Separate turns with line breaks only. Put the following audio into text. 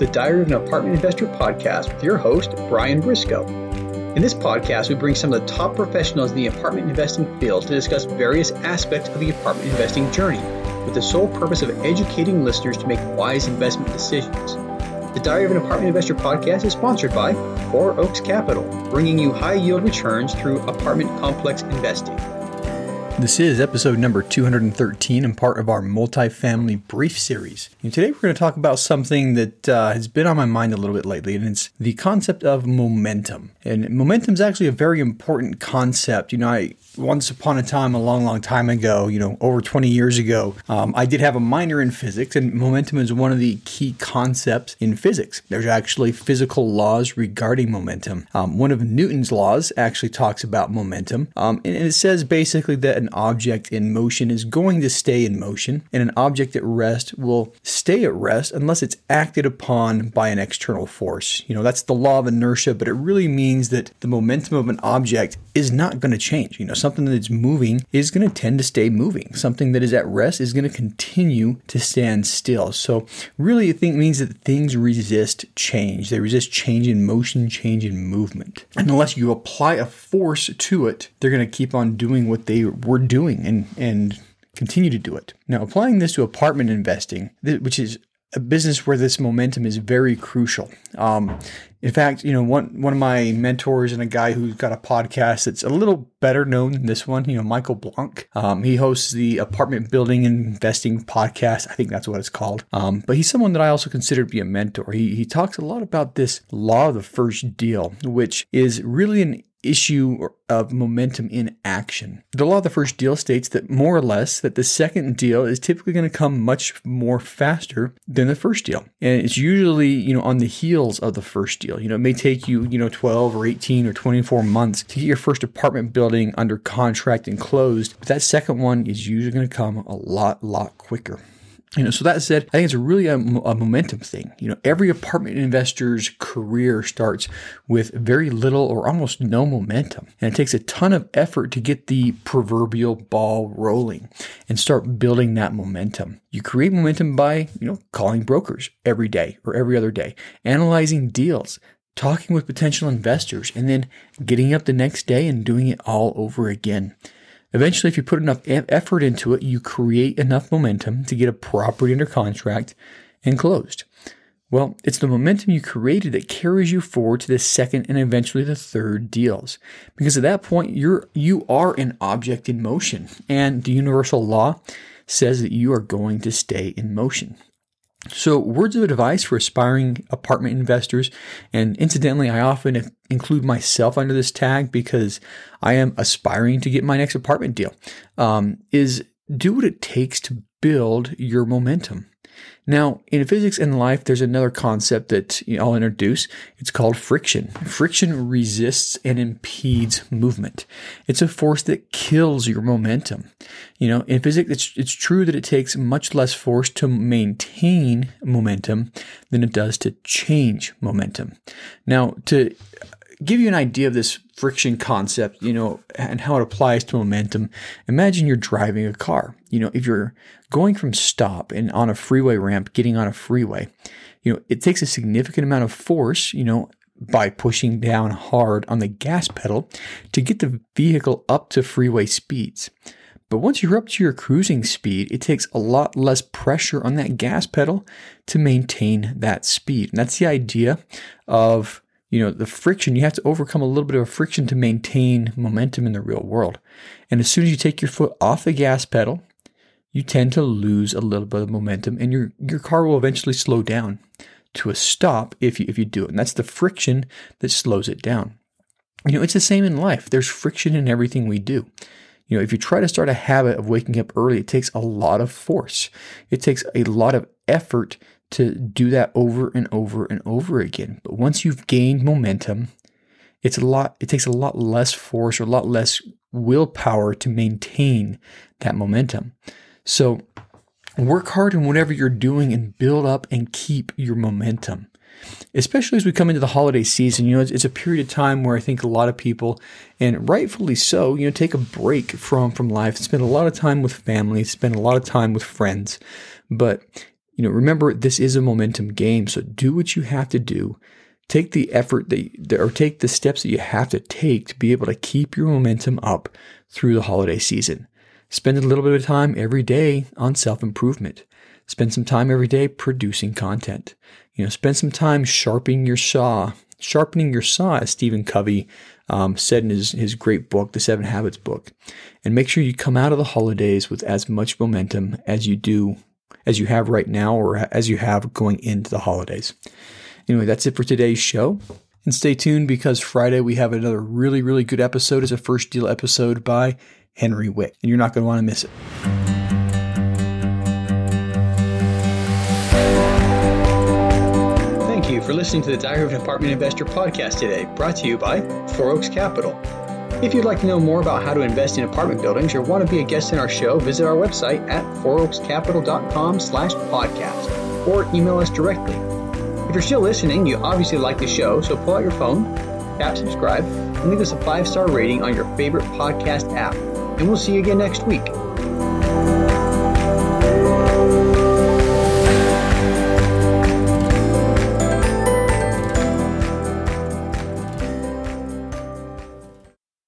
the Diary of an Apartment Investor podcast with your host, Brian Briscoe. In this podcast, we bring some of the top professionals in the apartment investing field to discuss various aspects of the apartment investing journey with the sole purpose of educating listeners to make wise investment decisions. The Diary of an Apartment Investor podcast is sponsored by Four Oaks Capital, bringing you high yield returns through apartment complex investing.
This is episode number 213 and part of our multifamily brief series. And today we're going to talk about something that uh, has been on my mind a little bit lately, and it's the concept of momentum. And momentum is actually a very important concept. You know, I once upon a time, a long, long time ago, you know, over 20 years ago, um, I did have a minor in physics, and momentum is one of the key concepts in physics. There's actually physical laws regarding momentum. Um, one of Newton's laws actually talks about momentum, um, and it says basically that an object in motion is going to stay in motion, and an object at rest will stay at rest unless it's acted upon by an external force. You know, that's the law of inertia, but it really means that the momentum of an object is not going to change. You know, something that's moving is going to tend to stay moving. Something that is at rest is going to continue to stand still. So, really, I think means that things resist change. They resist change in motion, change in movement. And unless you apply a force to it, they're going to keep on doing what they were doing and and continue to do it. Now, applying this to apartment investing, which is a business where this momentum is very crucial. Um, in fact, you know, one one of my mentors and a guy who's got a podcast that's a little better known than this one, you know, Michael Blank. Um, he hosts the Apartment Building Investing podcast. I think that's what it's called. Um, but he's someone that I also consider to be a mentor. He he talks a lot about this law of the first deal, which is really an issue of momentum in action. The law of the first deal states that more or less that the second deal is typically going to come much more faster than the first deal. And it's usually, you know, on the heels of the first deal. You know, it may take you, you know, 12 or 18 or 24 months to get your first apartment building under contract and closed, but that second one is usually going to come a lot lot quicker. You know, so that said, I think it's really um, a, a, momentum thing. You know, every apartment investor's career starts with very little or almost no momentum. And it takes a ton of effort to get the proverbial ball rolling and start building that momentum. You create momentum by, you know, calling brokers every day or every other day, analyzing deals, talking with potential investors, and then getting up the next day and doing it all over again. Eventually, if you put enough effort into it, you create enough momentum to get a property under contract and closed. Well, it's the momentum you created that carries you forward to the second and eventually the third deals. Because at that point, you're you are an object in motion, and the universal law says that you are going to stay in motion. So, words of advice for aspiring apartment investors, and incidentally, I often include myself under this tag because I am aspiring to get my next apartment deal, um, is do what it takes to build your momentum. Now, in physics and life, there's another concept that I'll introduce. It's called friction. Friction resists and impedes movement. It's a force that kills your momentum. You know, in physics, it's, it's true that it takes much less force to maintain momentum than it does to change momentum. Now, to give you an idea of this friction concept, you know, and how it applies to momentum, imagine you're driving a car. You know, if you're going from stop and on a freeway ramp, getting on a freeway, you know, it takes a significant amount of force, you know, by pushing down hard on the gas pedal to get the vehicle up to freeway speeds. But once you're up to your cruising speed, it takes a lot less pressure on that gas pedal to maintain that speed. And that's the idea of you know, the friction, you have to overcome a little bit of friction to maintain momentum in the real world. And as soon as you take your foot off the gas pedal, you tend to lose a little bit of momentum and your, your car will eventually slow down to a stop if you, if you do it. And that's the friction that slows it down. You know, it's the same in life. There's friction in everything we do. You know, if you try to start a habit of waking up early, it takes a lot of force. It takes a lot of effort to do that over and over and over again. But once you've gained momentum, it's a lot it takes a lot less force or a lot less willpower to maintain that momentum. So work hard in whatever you're doing and build up and keep your momentum. Especially as we come into the holiday season, you know, it's, it's, a period of time where I think a lot of people, and rightfully so, you know, take a break from from life, spend a lot of time with family, spend a lot of time with friends. But You know, remember this is a momentum game, so do what you have to do. Take the effort that, or take the steps that you have to take to be able to keep your momentum up through the holiday season. Spend a little bit of time every day on self improvement. Spend some time every day producing content. You know, spend some time sharpening your saw, sharpening your saw, as Stephen Covey um, said in his, his great book, the Seven Habits book. And make sure you come out of the holidays with as much momentum as you do, as you have right now, or as you have going into the holidays. Anyway, that's it for today's show. And stay tuned because Friday we have another really, really good episode. It's a first deal episode by Henry Wick, and you're not going to want to miss it.
Thank you for listening to the Diary of an Apartment Investor podcast today, brought to you by Four Oaks Capital. If you'd like to know more about how to invest in apartment buildings or want to be a guest in our show, visit our website at fouroakscapital.com slash podcast or email us directly. If you're still listening, you obviously like the show, so pull out your phone, tap subscribe, and leave us a five-star rating on your favorite podcast app. And we'll see you again next week.